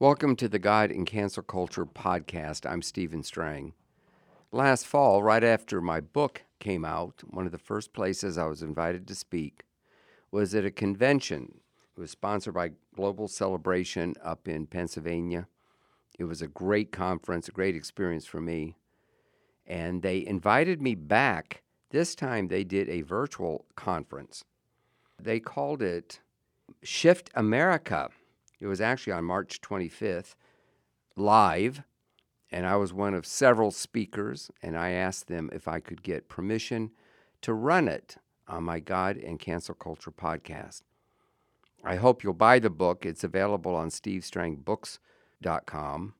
Welcome to the God in Cancel Culture podcast. I'm Stephen Strang. Last fall, right after my book came out, one of the first places I was invited to speak was at a convention. It was sponsored by Global Celebration up in Pennsylvania. It was a great conference, a great experience for me. And they invited me back. This time they did a virtual conference. They called it Shift America it was actually on March 25th, live, and I was one of several speakers, and I asked them if I could get permission to run it on my God and Cancel Culture podcast. I hope you'll buy the book. It's available on stevestrangbooks.com.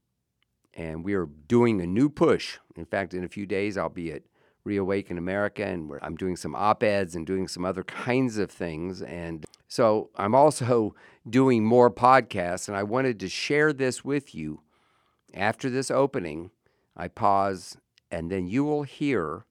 And we are doing a new push. In fact, in a few days, I'll be at Reawaken America, and I'm doing some op eds and doing some other kinds of things. And so I'm also doing more podcasts, and I wanted to share this with you. After this opening, I pause, and then you will hear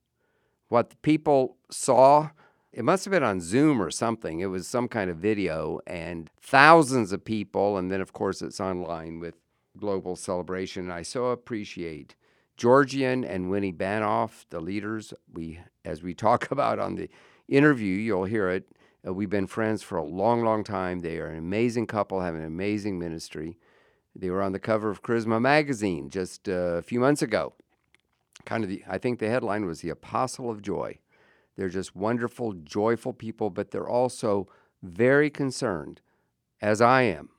what people saw. It must have been on Zoom or something. It was some kind of video, and thousands of people. And then, of course, it's online with Global Celebration. I so appreciate Georgian and Winnie Banov, the leaders. We, as we talk about on the interview, you'll hear it. Uh, we've been friends for a long, long time. They are an amazing couple, have an amazing ministry. They were on the cover of Charisma magazine just uh, a few months ago. Kind of the, I think the headline was The Apostle of Joy. They're just wonderful, joyful people, but they're also very concerned, as I am,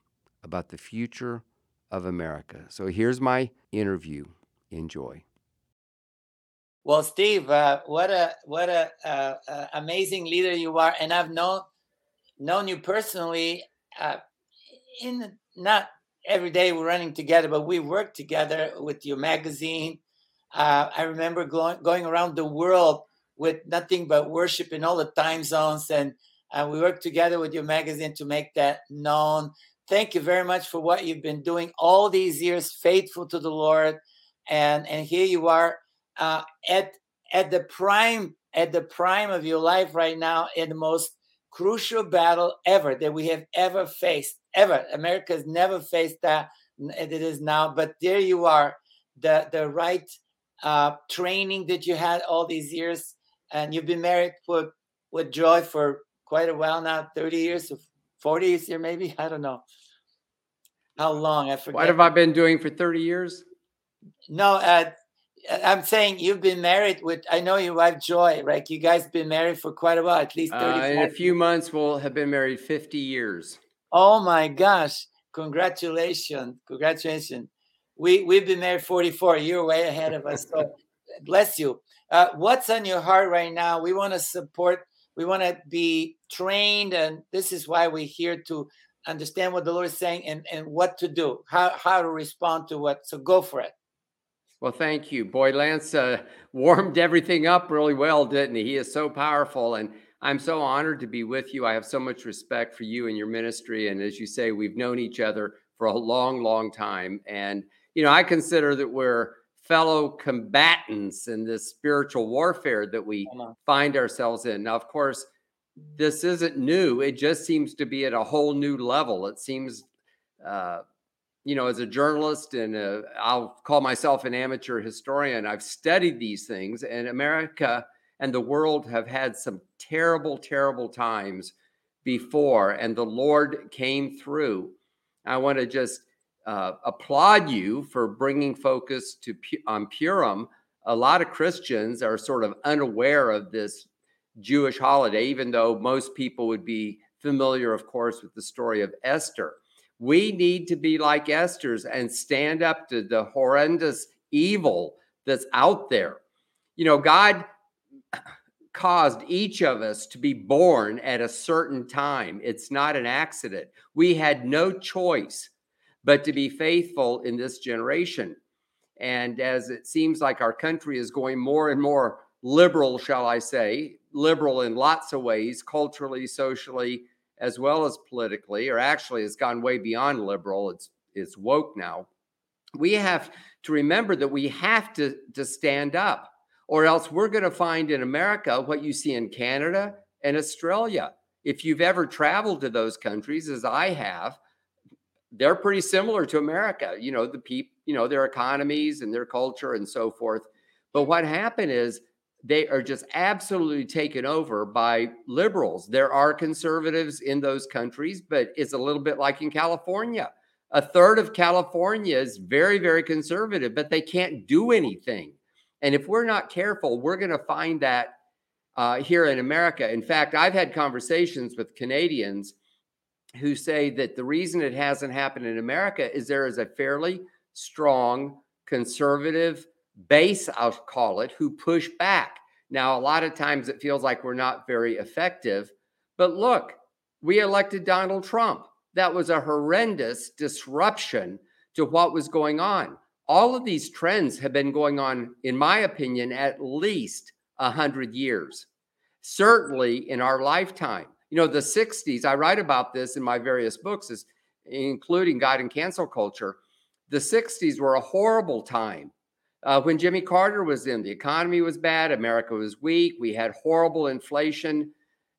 about the future of America. So here's my interview. Enjoy. Well, Steve, uh, what a what a uh, uh, amazing leader you are, and I've known known you personally. Uh, in not every day we're running together, but we work together with your magazine. Uh, I remember going going around the world with nothing but worship in all the time zones, and uh, we work together with your magazine to make that known. Thank you very much for what you've been doing all these years, faithful to the Lord, and and here you are uh, at at the prime at the prime of your life right now in the most crucial battle ever that we have ever faced ever. America has never faced that and it is now but there you are. The the right uh, training that you had all these years and you've been married with with joy for quite a while now 30 years or 40 years here maybe? I don't know. How long? I forget. What have i been doing for 30 years? No uh, I'm saying you've been married with, I know your wife Joy, right? You guys been married for quite a while, at least 30 uh, In a few months, we'll have been married 50 years. Oh my gosh. Congratulations. Congratulations. We, we've been married 44. You're way ahead of us. So bless you. Uh, what's on your heart right now? We want to support, we want to be trained. And this is why we're here to understand what the Lord is saying and, and what to do, how, how to respond to what. So go for it. Well, thank you. Boy, Lance uh, warmed everything up really well, didn't he? He is so powerful. And I'm so honored to be with you. I have so much respect for you and your ministry. And as you say, we've known each other for a long, long time. And, you know, I consider that we're fellow combatants in this spiritual warfare that we find ourselves in. Now, of course, this isn't new. It just seems to be at a whole new level. It seems uh, you know, as a journalist and I'll call myself an amateur historian, I've studied these things, and America and the world have had some terrible, terrible times before, and the Lord came through. I want to just uh, applaud you for bringing focus to on Purim. A lot of Christians are sort of unaware of this Jewish holiday, even though most people would be familiar, of course, with the story of Esther. We need to be like Esther's and stand up to the horrendous evil that's out there. You know, God caused each of us to be born at a certain time. It's not an accident. We had no choice but to be faithful in this generation. And as it seems like our country is going more and more liberal, shall I say, liberal in lots of ways, culturally, socially, as well as politically, or actually has gone way beyond liberal. It's it's woke now. We have to remember that we have to, to stand up, or else we're going to find in America what you see in Canada and Australia. If you've ever traveled to those countries, as I have, they're pretty similar to America. You know, the people, you know, their economies and their culture and so forth. But what happened is they are just absolutely taken over by liberals. There are conservatives in those countries, but it's a little bit like in California. A third of California is very, very conservative, but they can't do anything. And if we're not careful, we're going to find that uh, here in America. In fact, I've had conversations with Canadians who say that the reason it hasn't happened in America is there is a fairly strong conservative base, I'll call it, who push back. Now, a lot of times it feels like we're not very effective. But look, we elected Donald Trump. That was a horrendous disruption to what was going on. All of these trends have been going on, in my opinion, at least 100 years, certainly in our lifetime. You know, the 60s, I write about this in my various books, is, including God and Cancel Culture. The 60s were a horrible time uh, when Jimmy Carter was in, the economy was bad, America was weak, we had horrible inflation.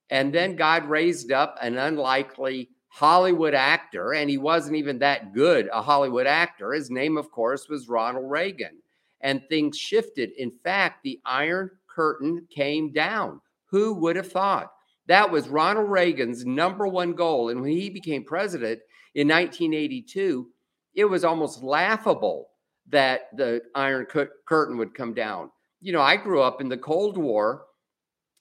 And then God raised up an unlikely Hollywood actor, and he wasn't even that good a Hollywood actor. His name, of course, was Ronald Reagan. And things shifted. In fact, the Iron Curtain came down. Who would have thought? That was Ronald Reagan's number one goal. And when he became president in 1982, it was almost laughable that the Iron Curtain would come down. You know, I grew up in the Cold War,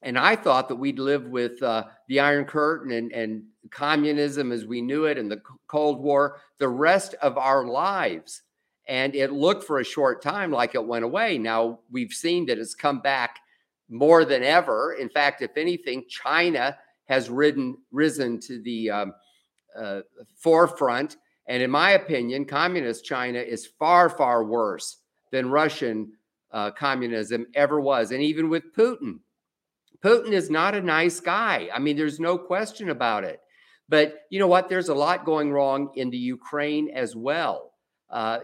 and I thought that we'd live with uh, the Iron Curtain and, and communism as we knew it and the Cold War the rest of our lives. And it looked for a short time like it went away. Now we've seen that it's come back more than ever. In fact, if anything, China has ridden, risen to the um, uh, forefront and in my opinion, communist China is far, far worse than Russian uh, communism ever was. And even with Putin, Putin is not a nice guy. I mean, there's no question about it. But you know what? There's a lot going wrong in the Ukraine as well. Uh,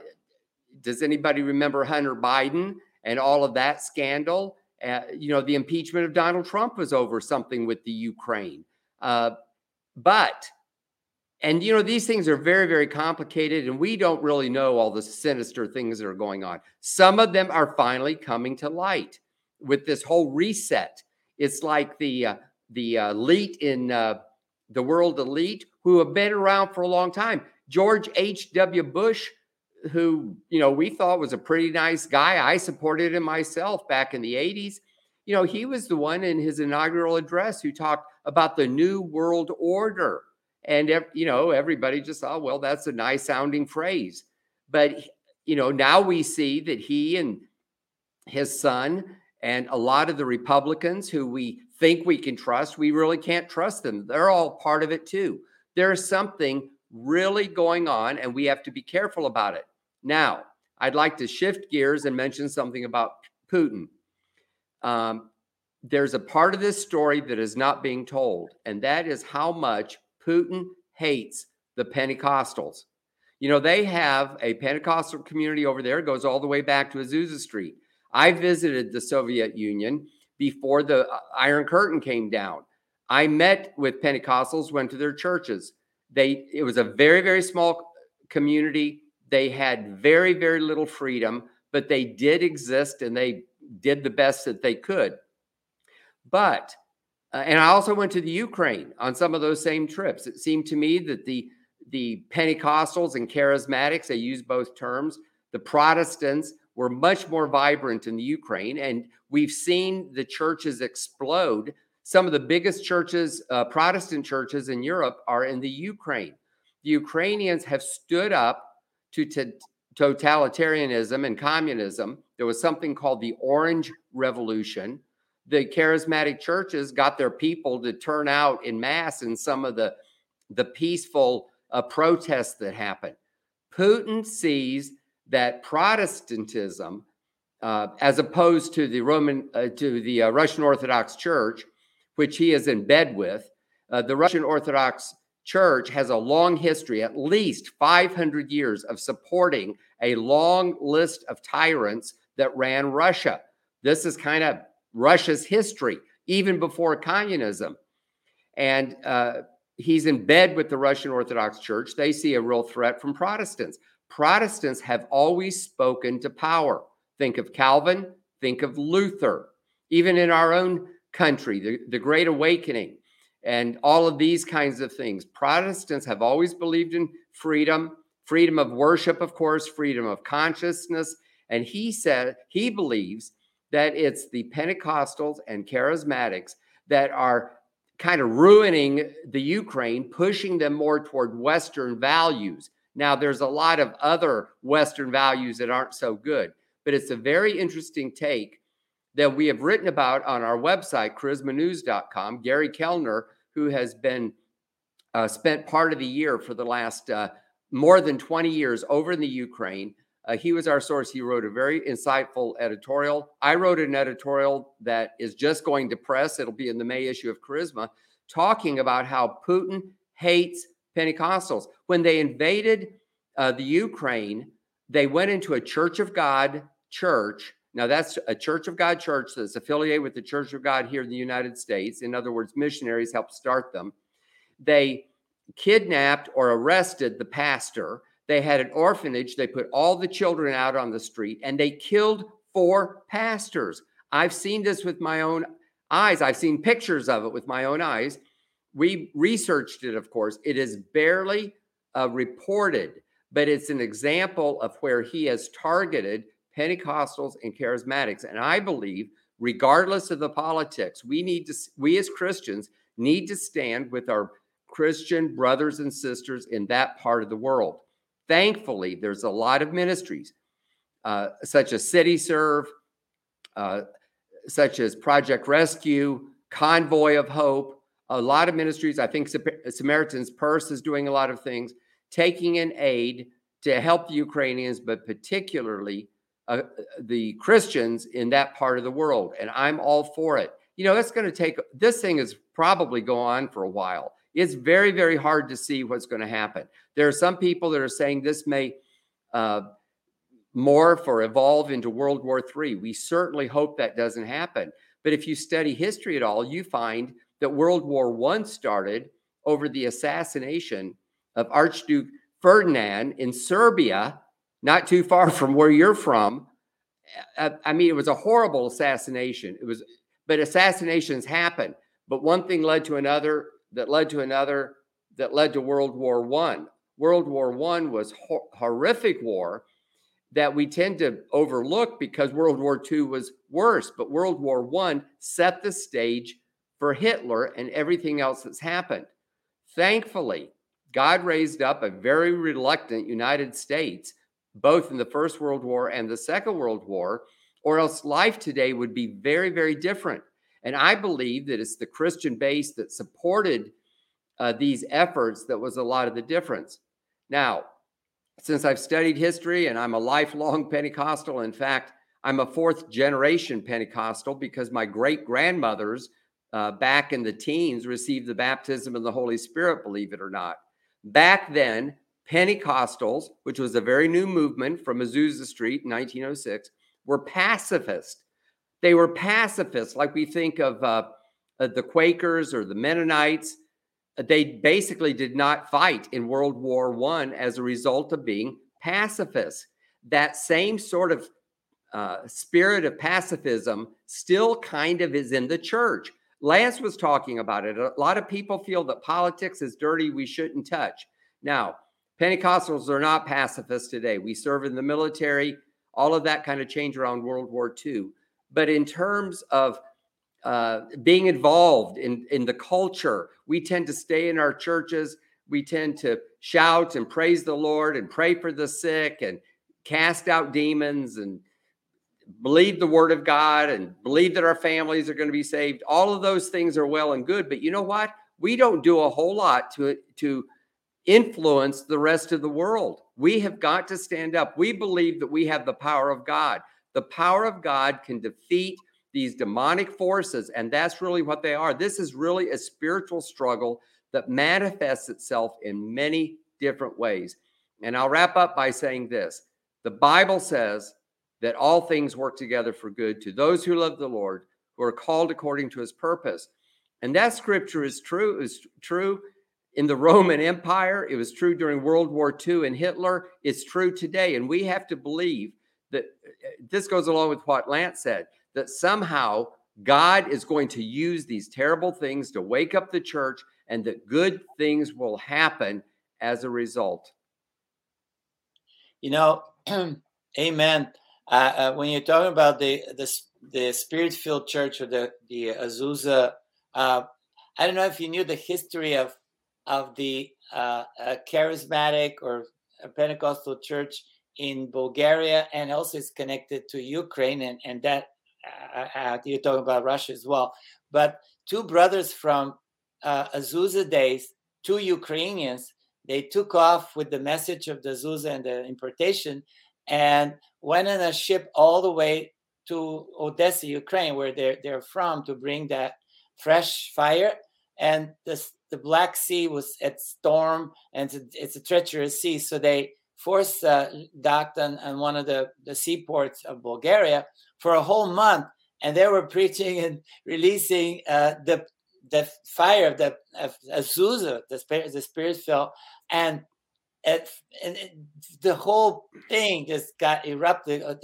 does anybody remember Hunter Biden and all of that scandal? Uh, you know, the impeachment of Donald Trump was over something with the Ukraine. Uh, but and you know these things are very very complicated and we don't really know all the sinister things that are going on. Some of them are finally coming to light with this whole reset. It's like the uh, the uh, elite in uh, the world elite who have been around for a long time. George h.w bush who you know we thought was a pretty nice guy. I supported him myself back in the 80s you know he was the one in his inaugural address who talked about the new world order and, you know, everybody just thought, well, that's a nice sounding phrase. But, you know, now we see that he and his son and a lot of the Republicans who we think we can trust, we really can't trust them. They're all part of it too. There's something really going on, and we have to be careful about it. Now, I'd like to shift gears and mention something about Putin. Um, there's a part of this story that is not being told, and that is how much Putin hates the Pentecostals. You know, they have a Pentecostal community over there, it goes all the way back to Azusa Street. I visited the Soviet Union before the uh, Iron Curtain came down. I met with Pentecostals, went to their churches. They it was a very very small community. They had very very little freedom, but they did exist and they did the best that they could. But uh, and I also went to the Ukraine on some of those same trips. It seemed to me that the the Pentecostals and charismatics, they use both terms, the Protestants were much more vibrant in the Ukraine. And we've seen the churches explode. Some of the biggest churches, uh, Protestant churches in Europe, are in the Ukraine. The Ukrainians have stood up to t- totalitarianism and communism. There was something called the Orange Revolution the charismatic churches got their people to turn out in mass in some of the the peaceful uh, protests that happened. Putin sees that Protestantism, uh, as opposed to the Roman uh, to the uh, Russian Orthodox Church, which he is in bed with, uh, the Russian Orthodox Church has a long history, at least 500 years, of supporting a long list of tyrants that ran Russia. This is kind of Russia's history, even before communism. And uh, he's in bed with the Russian Orthodox Church. They see a real threat from Protestants. Protestants have always spoken to power. Think of Calvin, think of Luther. Even in our own country, the, the Great Awakening, and all of these kinds of things. Protestants have always believed in freedom, freedom of worship, of course, freedom of consciousness. And he said he believes that it's the Pentecostals and charismatics that are kind of ruining the Ukraine, pushing them more toward Western values. Now, there's a lot of other Western values that aren't so good, but it's a very interesting take that we have written about on our website, charismanews.com. Gary Kellner, who has been uh, spent part of the year for the last uh, more than 20 years over in the Ukraine. Uh, he was our source. He wrote a very insightful editorial. I wrote an editorial that is just going to press. It'll be in the May issue of Charisma, talking about how Putin hates Pentecostals. When they invaded uh, the Ukraine, they went into a Church of God church now, that's a Church of God church that's affiliated with the Church of God here in the United States. In other words, missionaries helped start them. They kidnapped or arrested the pastor. They had an orphanage. They put all the children out on the street and they killed four pastors. I've seen this with my own eyes. I've seen pictures of it with my own eyes. We researched it, of course. It is barely uh, reported, but it's an example of where he has targeted Pentecostals, and charismatics. And I believe, regardless of the politics, we need to, we as Christians need to stand with our Christian brothers and sisters in that part of the world. Thankfully, there's a lot of ministries, uh, such as City Serve, uh, such as Project Rescue, Convoy of Hope, a lot of ministries. I think Samaritan's Purse is doing a lot of things, taking in aid to help the Ukrainians, but particularly uh, the Christians in that part of the world. And I'm all for it. You know, it's going to take, this thing is probably go on for a while. It's very, very hard to see what's going to happen. There are some people that are saying this may uh, morph or evolve into World War III. We certainly hope that doesn't happen. But if you study history at all, you find that World War I started over the assassination of Archduke Ferdinand in Serbia not too far from where you're from. I, I mean, it was a horrible assassination. It was, but assassinations happen. But one thing led to another, that led to another, that led to World War One. World War One was ho- horrific war that we tend to overlook because World War II was worse. But World War One set the stage for Hitler and everything else that's happened. Thankfully, God raised up a very reluctant United States both in the First World War and the Second World War, or else life today would be very, very different. And I believe that it's the Christian base that supported uh, these efforts that was a lot of the difference. Now, since I've studied history and I'm a lifelong Pentecostal, in fact, I'm a fourth generation Pentecostal because my great grandmothers uh, back in the teens received the baptism of the Holy Spirit, believe it or not. Back then, Pentecostals, which was a very new movement from Azusa Street in 1906, were pacifist. They were pacifists, like we think of uh, uh, the Quakers or the Mennonites. They basically did not fight in World War One as a result of being pacifists. That same sort of uh, spirit of pacifism still kind of is in the church. Lance was talking about it. A lot of people feel that politics is dirty, we shouldn't touch. Now, Pentecostals are not pacifists today. We serve in the military, all of that kind of changed around World War II. But in terms of uh, being involved in, in the culture, we tend to stay in our churches. We tend to shout and praise the Lord and pray for the sick and cast out demons and believe the word of God and believe that our families are going to be saved. All of those things are well and good. But you know what? We don't do a whole lot to, to influence the rest of the world. We have got to stand up. We believe that we have the power of God. The power of God can defeat these demonic forces, and that's really what they are. This is really a spiritual struggle that manifests itself in many different ways. And I'll wrap up by saying this the Bible says that all things work together for good to those who love the Lord, who are called according to his purpose. And that scripture is true, is true in the Roman Empire. It was true during World War II and Hitler. It's true today. And we have to believe that this goes along with what Lance said that somehow God is going to use these terrible things to wake up the church and that good things will happen as a result. You know, amen. Uh, uh, when you're talking about the the, the spirit filled church or the, the Azusa, uh, I don't know if you knew the history of of the uh, charismatic or Pentecostal church in Bulgaria, and also is connected to Ukraine, and, and that uh, uh, you're talking about Russia as well. But two brothers from uh, Azusa days, two Ukrainians, they took off with the message of the Azusa and the impartation, and went in a ship all the way to Odessa, Ukraine, where they're they're from, to bring that fresh fire. And this the Black Sea was at storm, and it's a, it's a treacherous sea. So they forced uh, on, on one of the, the seaports of Bulgaria for a whole month, and they were preaching and releasing uh, the the fire of the Azusa, the spirit, the spirit fell, and it, and it, the whole thing just got erupted. Uh,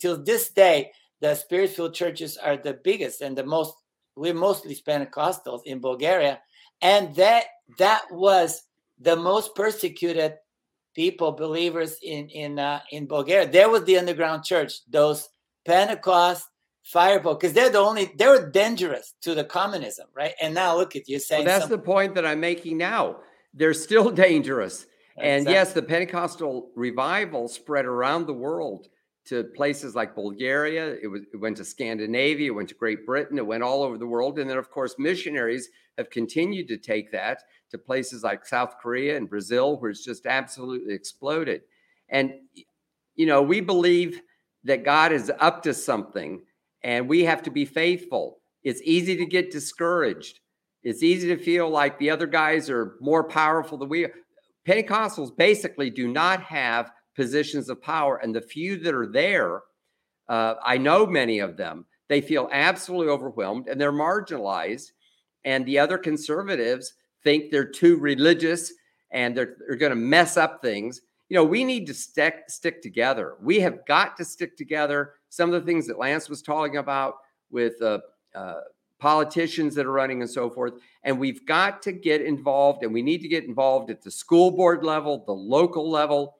till this day, the spirit-filled churches are the biggest and the most. We're mostly Pentecostals in Bulgaria, and that that was the most persecuted people, believers in in uh, in Bulgaria. There was the underground church, those Pentecost fireball, because they're the only they were dangerous to the communism, right? And now look at you saying well, that's something. the point that I'm making now. They're still dangerous. And yes, the Pentecostal revival spread around the world to places like Bulgaria. It, was, it went to Scandinavia. It went to Great Britain. It went all over the world. And then, of course, missionaries have continued to take that to places like South Korea and Brazil, where it's just absolutely exploded. And, you know, we believe that God is up to something and we have to be faithful. It's easy to get discouraged. It's easy to feel like the other guys are more powerful than we are. Pentecostals basically do not have positions of power, and the few that are there, uh, I know many of them, they feel absolutely overwhelmed and they're marginalized. And the other conservatives think they're too religious and they're, they're going to mess up things. You know, we need to stick stick together. We have got to stick together. Some of the things that Lance was talking about with uh, uh, politicians that are running and so forth. And we've got to get involved, and we need to get involved at the school board level, the local level.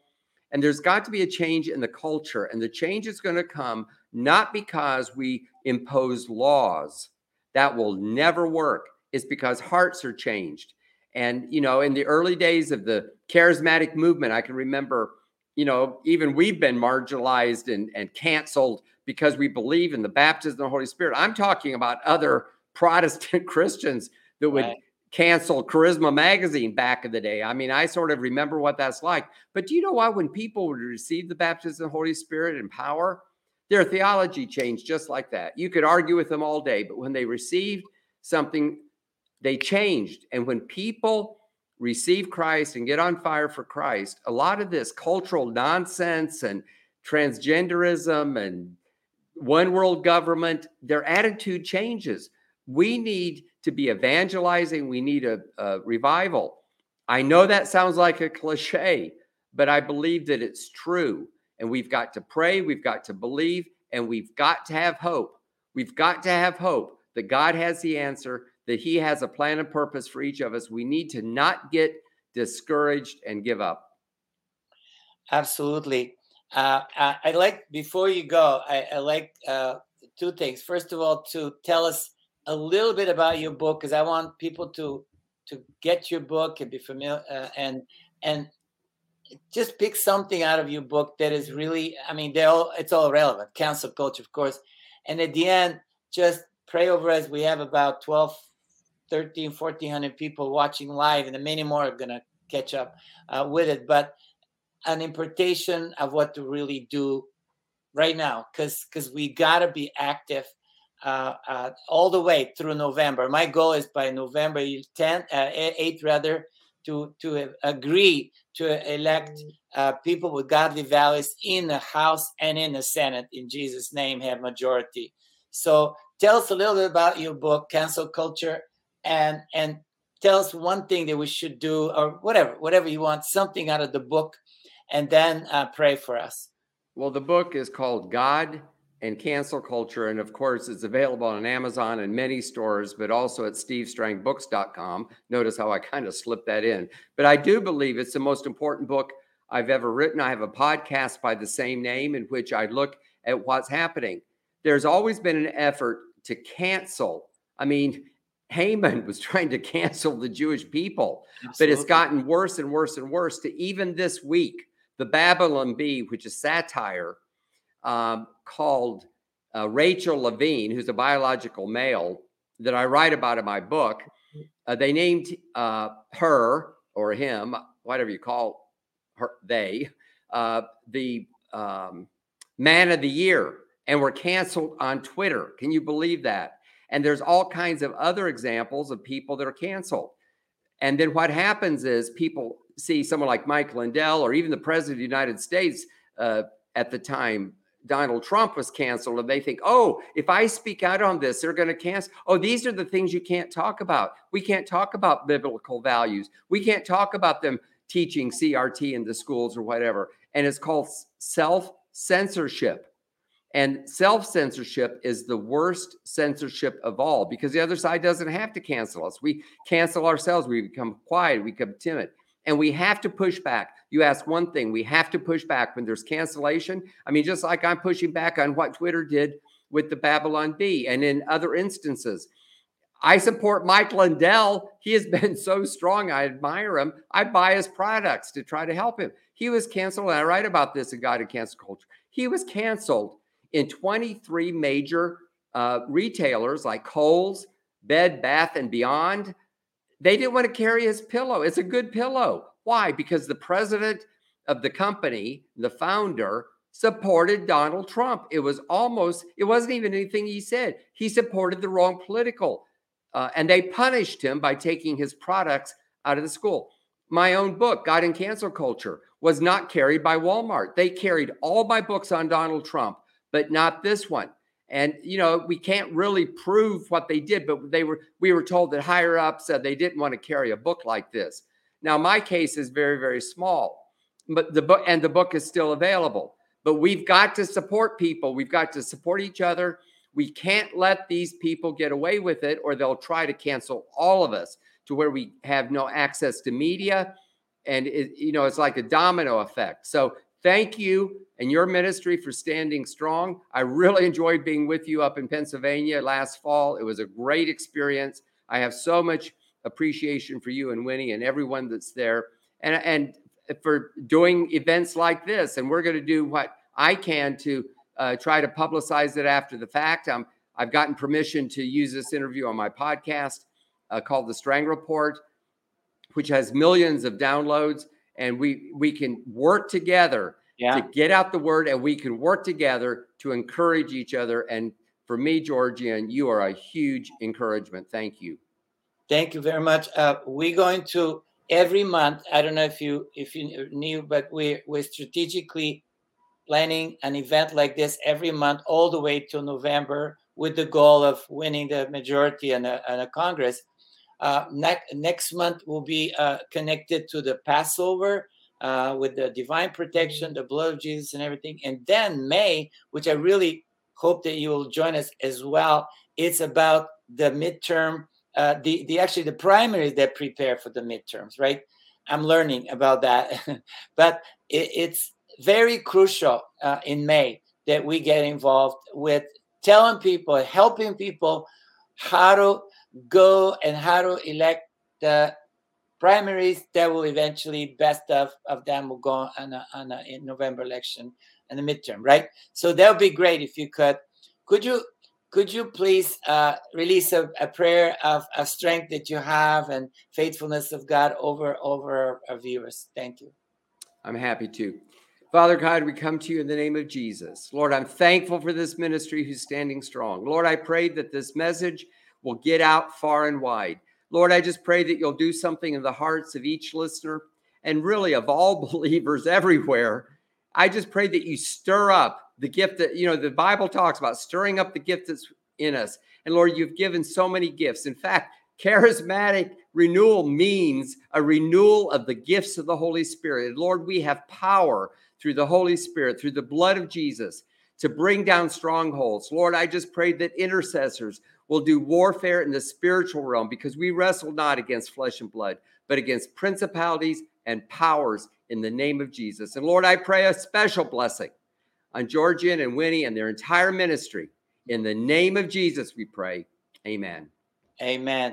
And there's got to be a change in the culture. And the change is going to come not because we impose laws, that will never work. It's because hearts are changed. And, you know, in the early days of the charismatic movement, I can remember, you know, even we've been marginalized and, and canceled because we believe in the baptism of the Holy Spirit. I'm talking about other Protestant Christians that would right. cancel Charisma magazine back in the day. I mean, I sort of remember what that's like. But do you know why when people would receive the baptism of the Holy Spirit and power, their theology changed just like that. You could argue with them all day, but when they received something they changed. And when people receive Christ and get on fire for Christ, a lot of this cultural nonsense and transgenderism and one world government, their attitude changes. We need to be evangelizing, we need a, a revival. I know that sounds like a cliche, but I believe that it's true. And we've got to pray, we've got to believe, and we've got to have hope. We've got to have hope that God has the answer that He has a plan and purpose for each of us. We need to not get discouraged and give up. Absolutely. Uh, I, like, before you go, I, I like uh, two things. First of all, to tell us a little bit about your book, because I want people to to get your book and be familiar uh, and and just pick something out of your book that is really i mean they all it's all relevant cancel culture of course and at the end just pray over us we have about 12 13, 1400 people watching live, and many more are going to catch up uh, with it. But an impartation of what to really do right now, because because we got to be active uh, uh, all the way through November. My goal is by November 10th, uh, 8th rather, to to agree to elect uh, people with godly values in the House and in the Senate. In Jesus' name, have majority. So tell us a little bit about your book, Cancel Culture and and tell us one thing that we should do, or whatever, whatever you want, something out of the book, and then uh, pray for us. Well, the book is called God and Cancel Culture. And of course, it's available on Amazon and many stores, but also at stevestrangbooks.com. Notice how I kind of slipped that in. But I do believe it's the most important book I've ever written. I have a podcast by the same name in which I look at what's happening. There's always been an effort to cancel. I mean, Haman was trying to cancel the Jewish people, Absolutely. but it's gotten worse and worse and worse to even this week. The Babylon Bee, which is satire, um, called uh, Rachel Levine, who's a biological male that I write about in my book. Uh, they named uh, her or him, whatever you call her, they, uh, the um, man of the year, and were canceled on Twitter. Can you believe that? And there's all kinds of other examples of people that are canceled. And then what happens is people see someone like Mike Lindell or even the president of the United States uh, at the time, Donald Trump was canceled, and they think, oh, if I speak out on this, they're going to cancel. Oh, these are the things you can't talk about. We can't talk about biblical values. We can't talk about them teaching CRT in the schools or whatever. And it's called self censorship. And self censorship is the worst censorship of all because the other side doesn't have to cancel us. We cancel ourselves. We become quiet. We become timid. And we have to push back. You ask one thing, we have to push back when there's cancellation. I mean, just like I'm pushing back on what Twitter did with the Babylon Bee and in other instances. I support Mike Lindell. He has been so strong. I admire him. I buy his products to try to help him. He was canceled, and I write about this in God and Cancel Culture. He was canceled in 23 major uh, retailers like Kohl's, Bed Bath and Beyond. They didn't want to carry his pillow. It's a good pillow. Why? Because the president of the company, the founder, supported Donald Trump. It was almost, it wasn't even anything he said. He supported the wrong political. Uh, and they punished him by taking his products out of the school. My own book, God and Cancel Culture, was not carried by Walmart. They carried all my books on Donald Trump, but not this one. And you know, we can't really prove what they did, but they were we were told that higher ups said they didn't want to carry a book like this. Now, my case is very, very small, but the book and the book is still available. But we've got to support people. We've got to support each other. We can't let these people get away with it, or they'll try to cancel all of us to where we have no access to media. And it, you know, it's like a domino effect. So thank you and your ministry for standing strong. I really enjoyed being with you up in Pennsylvania last fall. It was a great experience. I have so much appreciation for you and Winnie and everyone that's there, and and for doing events like this. And we're going to do what I can to uh, try to publicize it after the fact. I'm, I've gotten permission to use this interview on my podcast uh, called The Strang Report, which has millions of downloads, and we we can work together yeah. to get out the word and we can work together to encourage each other. And for me, Georgian, you are a huge encouragement. Thank you. Thank you very much. Uh, we're going to every month. I don't know if you if you knew, but we we're strategically planning an event like this every month, all the way to November, with the goal of winning the majority and a, in a Congress. Uh, next next month will be uh, connected to the Passover uh, with the divine protection, the blood of Jesus, and everything. And then May, which I really hope that you will join us as well. It's about the midterm, uh, the the actually the primaries that prepare for the midterms, right? I'm learning about that, but it, it's very crucial uh, in May that we get involved with telling people, helping people how to go and how to elect the primaries that will eventually best of, of them will go on a, on a in November election and the midterm, right? So that would be great if you could. Could you could you please uh, release a, a, prayer of, of strength that you have and faithfulness of God over over our viewers? Thank you. I'm happy to. Father God, we come to you in the name of Jesus. Lord, I'm thankful for this ministry who's standing strong. Lord, I pray that this message will get out far and wide. Lord, I just pray that you'll do something in the hearts of each listener and really of all believers everywhere. I just pray that you stir up the gift that, you know, the Bible talks about stirring up the gift that's in us. And Lord, you've given so many gifts. In fact, charismatic renewal means a renewal of the gifts of the Holy Spirit. Lord, we have power through the Holy Spirit, through the blood of Jesus, to bring down strongholds. Lord, I just pray that intercessors will do warfare in the spiritual realm because we wrestle not against flesh and blood, but against principalities and powers in the name of Jesus. And Lord, I pray a special blessing on Georgian and Winnie and their entire ministry. In the name of Jesus, we pray. Amen. Amen.